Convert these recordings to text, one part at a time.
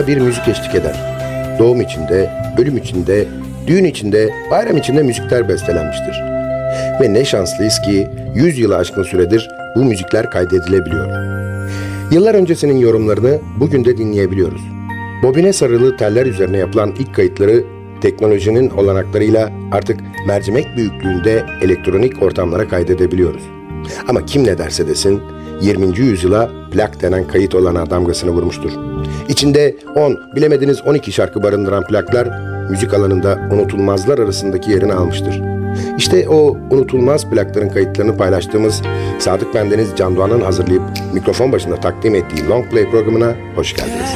her anına bir müzik eşlik eder. Doğum içinde, ölüm içinde, düğün içinde, bayram içinde müzikler bestelenmiştir. Ve ne şanslıyız ki 100 yılı aşkın süredir bu müzikler kaydedilebiliyor. Yıllar öncesinin yorumlarını bugün de dinleyebiliyoruz. Bobine sarılı teller üzerine yapılan ilk kayıtları teknolojinin olanaklarıyla artık mercimek büyüklüğünde elektronik ortamlara kaydedebiliyoruz. Ama kim ne derse desin 20. yüzyıla plak denen kayıt olana damgasını vurmuştur. İçinde 10, bilemediniz 12 şarkı barındıran plaklar müzik alanında unutulmazlar arasındaki yerini almıştır. İşte o unutulmaz plakların kayıtlarını paylaştığımız Sadık Bendeniz Can Doğan'ın hazırlayıp mikrofon başında takdim ettiği Long Play programına hoş geldiniz.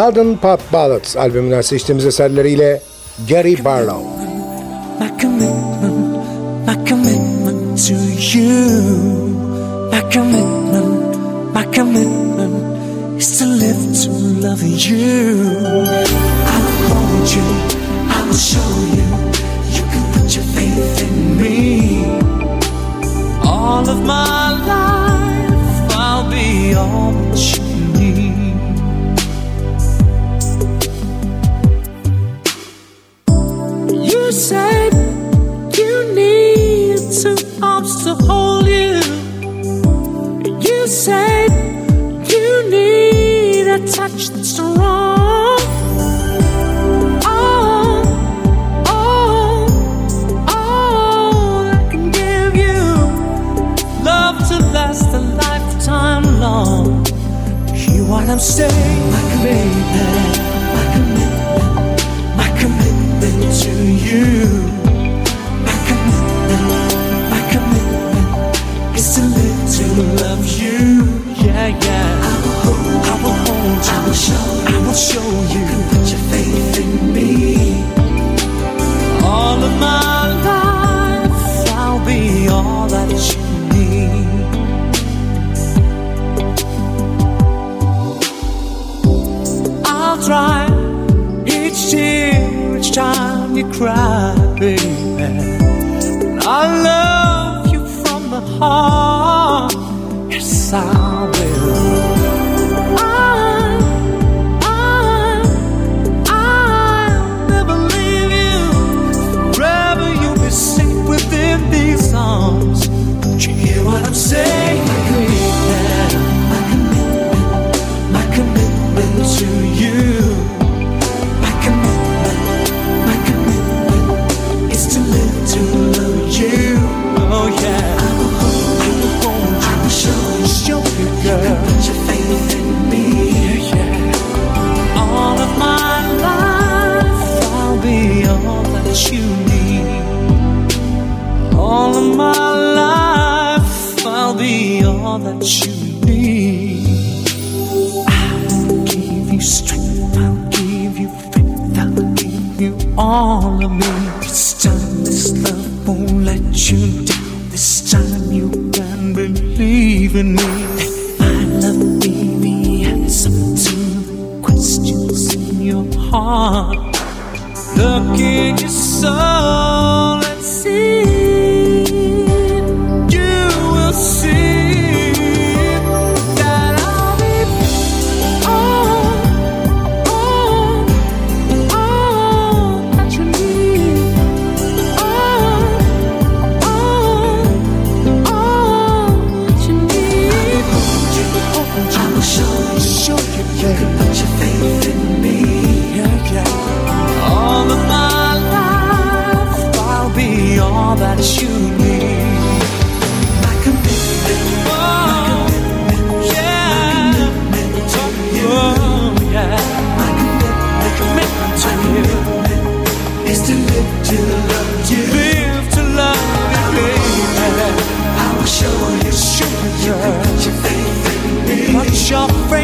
Garden Pop Ballads albümünden seçtiğimiz eserleriyle Gary Barlow. My commitment, my commitment to you. My commitment, my commitment is to live to love you. I'll hold you, I will show you. You can put your faith in me. All of my life, I'll be all that you your friend.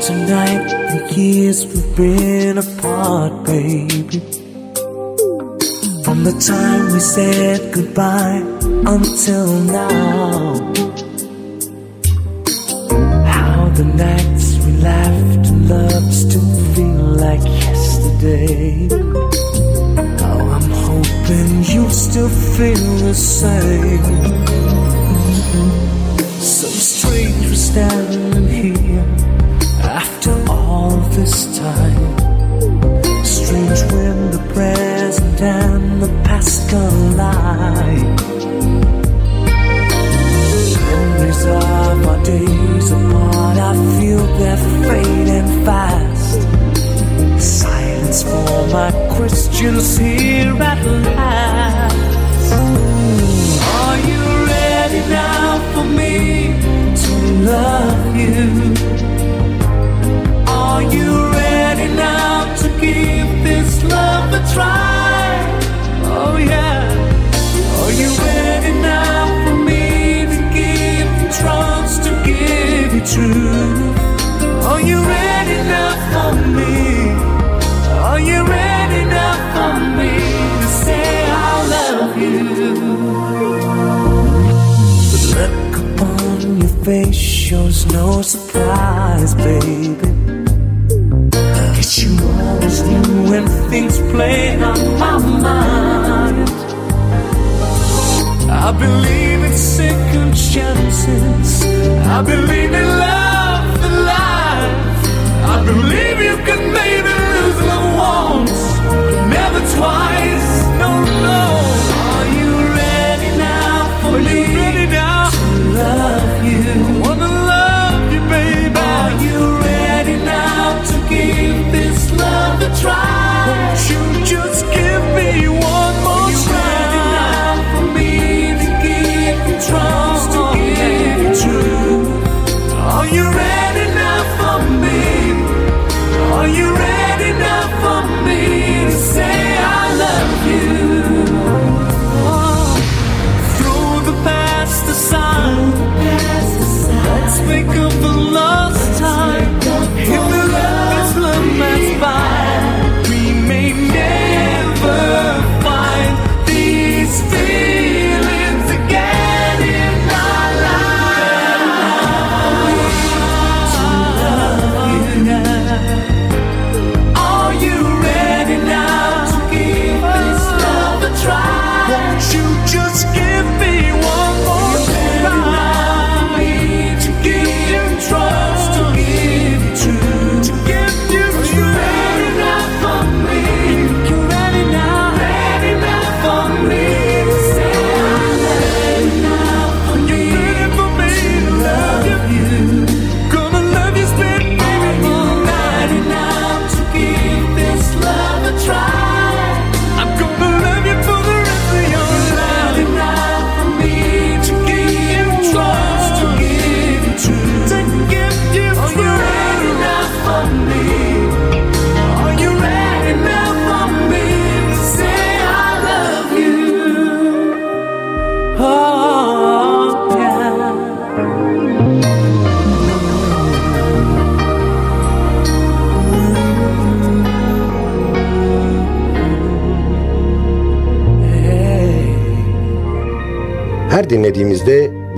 Tonight the years we've been apart, baby? From the time we said goodbye until now. How the nights we laughed and loved still feel like yesterday. Oh, I'm hoping you'll still feel the same. So strange we're standing this time. Strange when the present and the past collide. Memories of our days apart, I feel they're fading fast. Silence for my questions here at last. Are you ready now for me to love you? Are you ready now to give this love a try? Oh yeah. Are you ready now for me to give you trust, to give you? Are you ready now for me? Are you ready now for me to say I love you? The look upon your face shows no surprise, baby. When things play on my mind. I believe in second chances. I believe in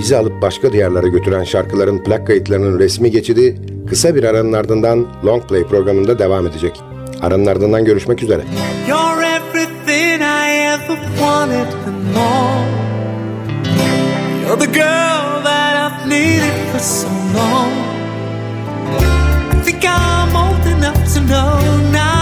bizi alıp başka diyarlara götüren şarkıların plak kayıtlarının resmi geçidi kısa bir aranın ardından Long Play programında devam edecek. Aranın ardından görüşmek üzere. You're everything I ever wanted and more. You're the girl that I've needed for so long. I think I'm old enough to know now.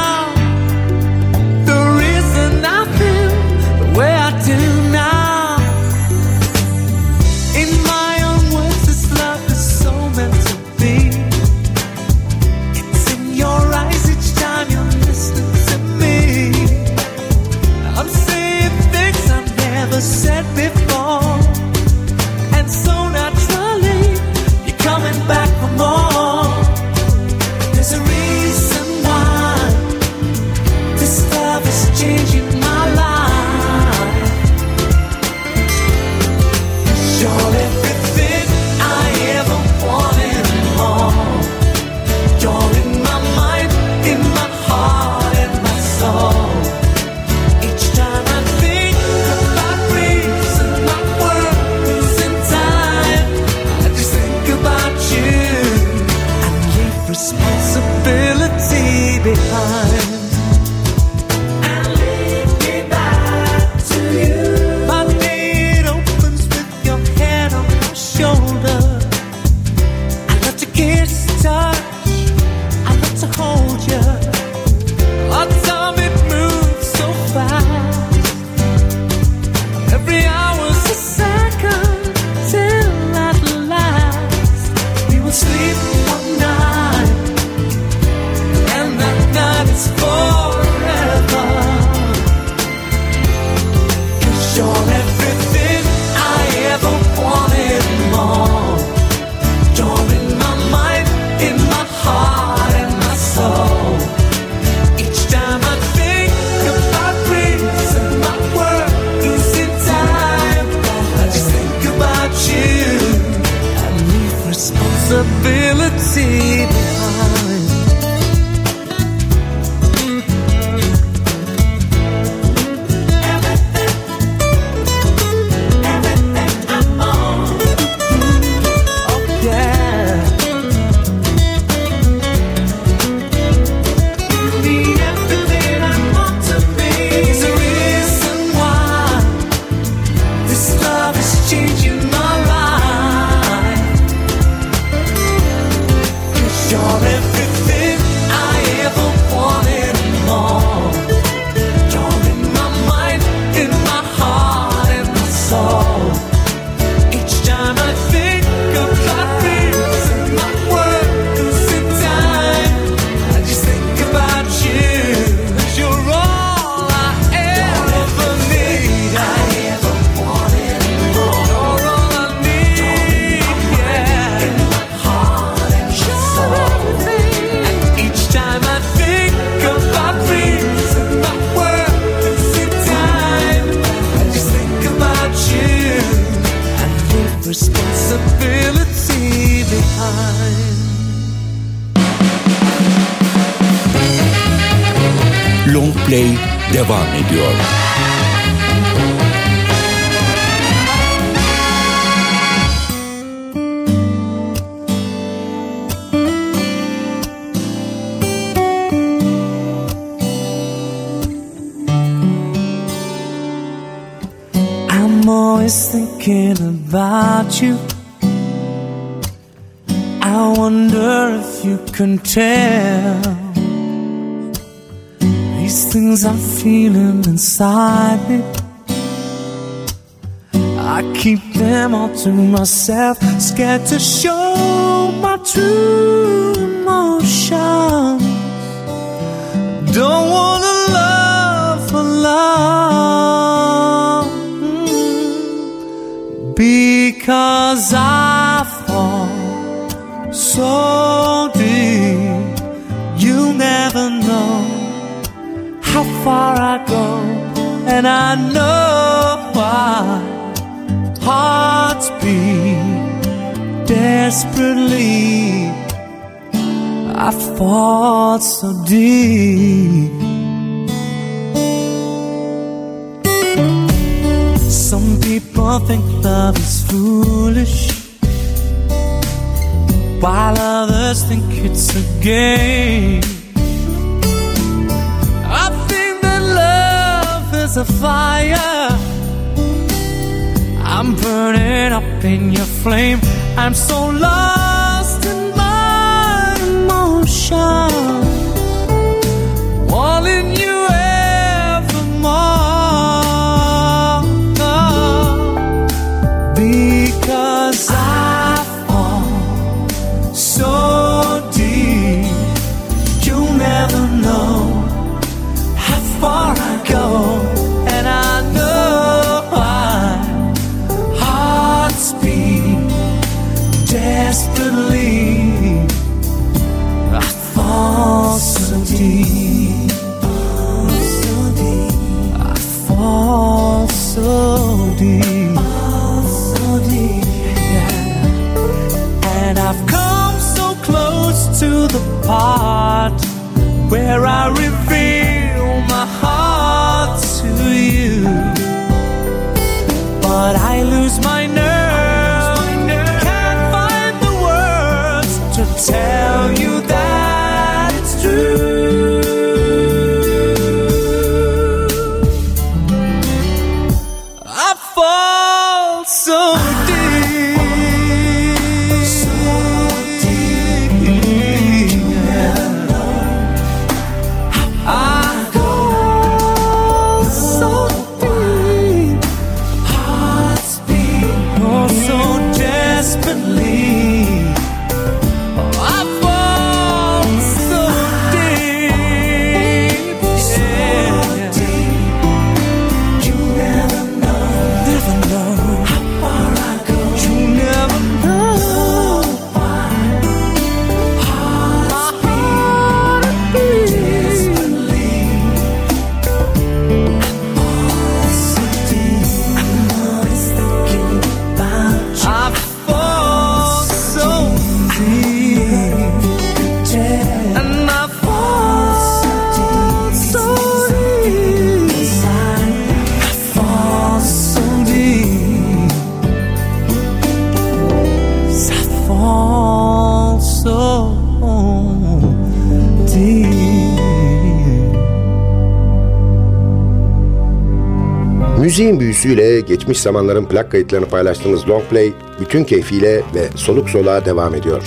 these things I'm feeling inside me. I keep them all to myself, scared to show my true emotions. Don't wanna love for love mm, because I fall so. and I know why hearts beat desperately. I fought so deep. Some people think love is foolish, while others think it's a game. a fire. I'm burning up in your flame. I'm so lost in my emotions, All in Müziğin büyüsüyle geçmiş zamanların plak kayıtlarını paylaştığımız Longplay bütün keyfiyle ve soluk soluğa devam ediyor.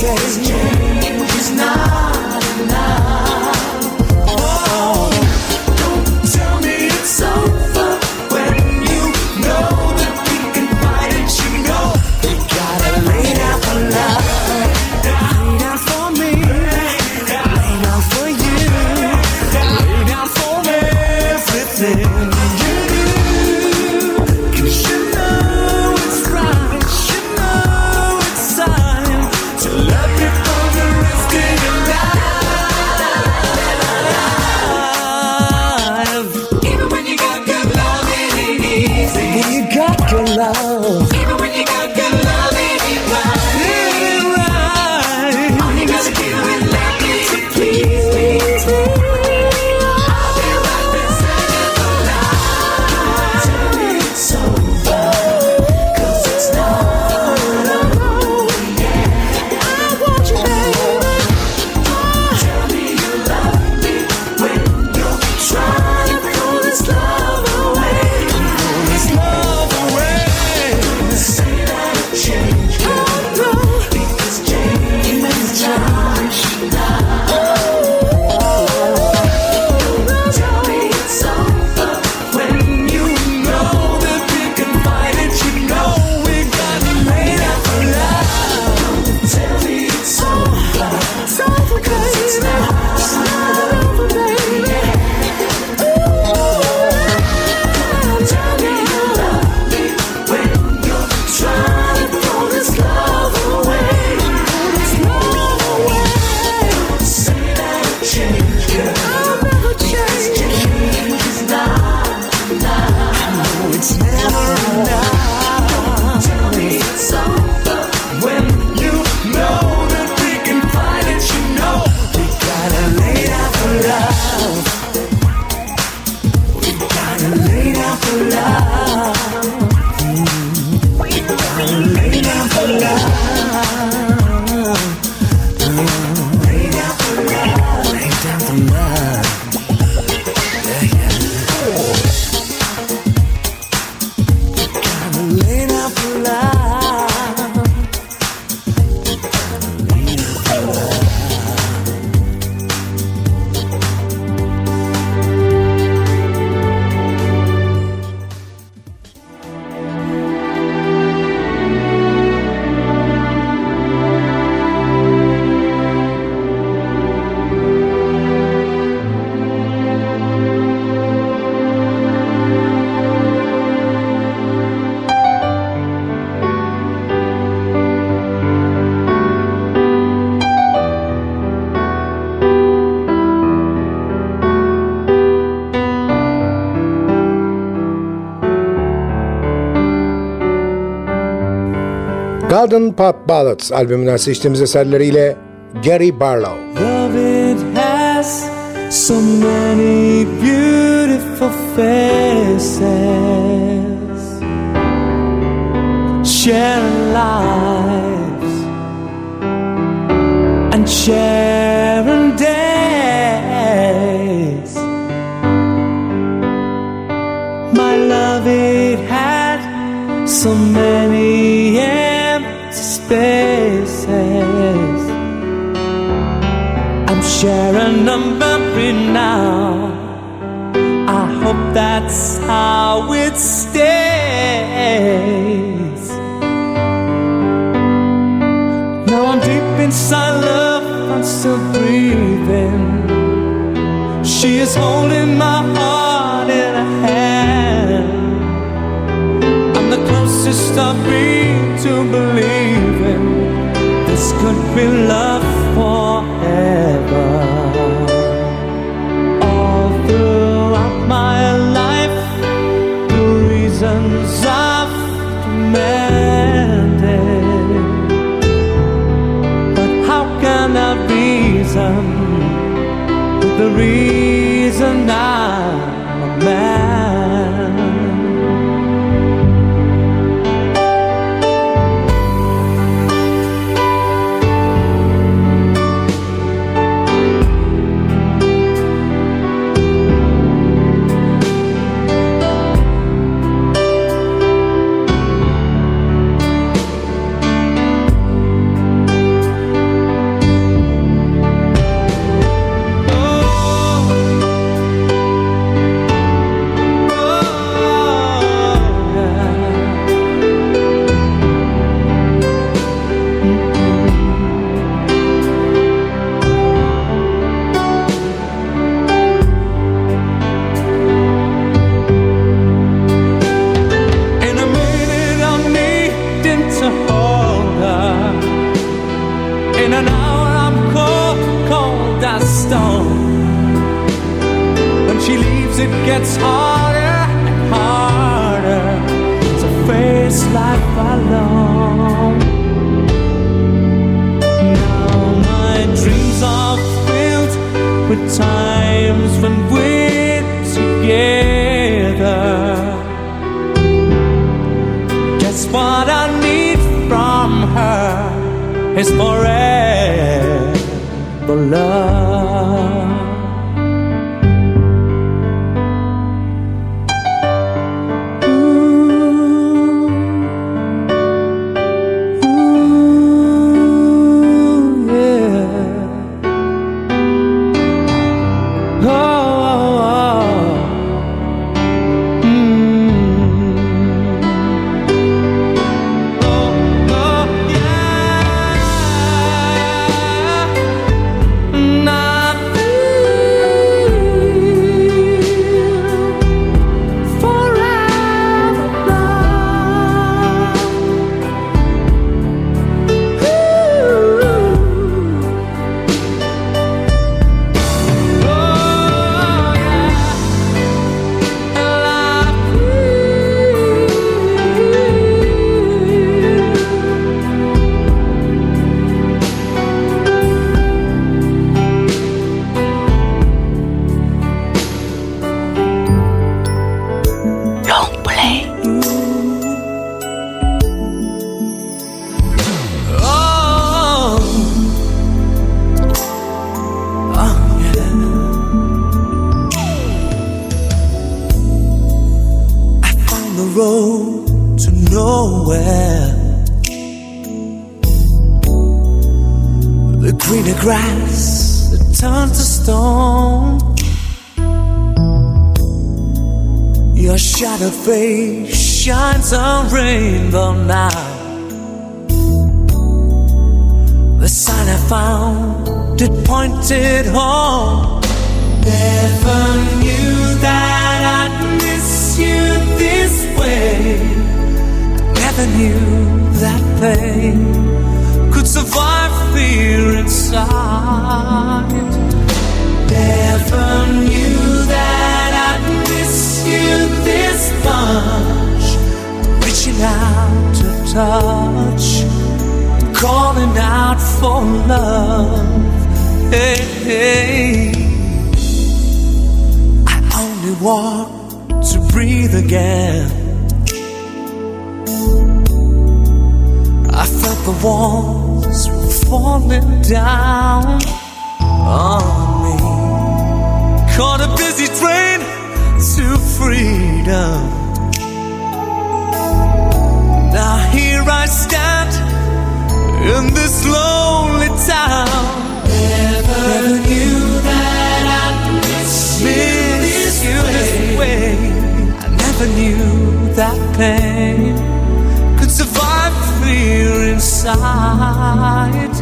says no. Golden Pop Ballads albümünden seçtiğimiz eserleriyle Gary Barlow. Love it has so many beautiful faces. Sharing lives and sharing days. My love, it had so many sharing a memory now. I hope that's how it stays. Now I'm deep inside love, I'm still breathing. She is holding my heart in her hand. I'm the closest I've been to believing this could be love face shines a rainbow now. The sign I found, it pointed home. Never knew that I'd miss you this way. Never knew that pain could survive fear inside. Out to touch, calling out for love. Hey, hey. I only walk to breathe again. I felt the walls falling down on me. Caught a busy train to freedom. Now here I stand in this lonely town. Never, knew that I'd miss, you this way. I never knew that pain could survive fear inside.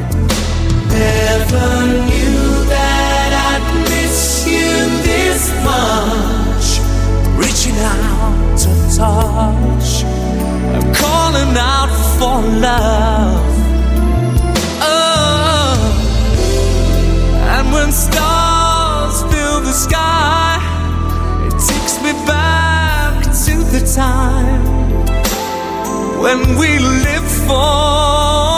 Never knew that I'd miss you this much. Reaching out to touch, I'm calling out for love. Oh, and when stars fill the sky, it takes me back to the time when we lived for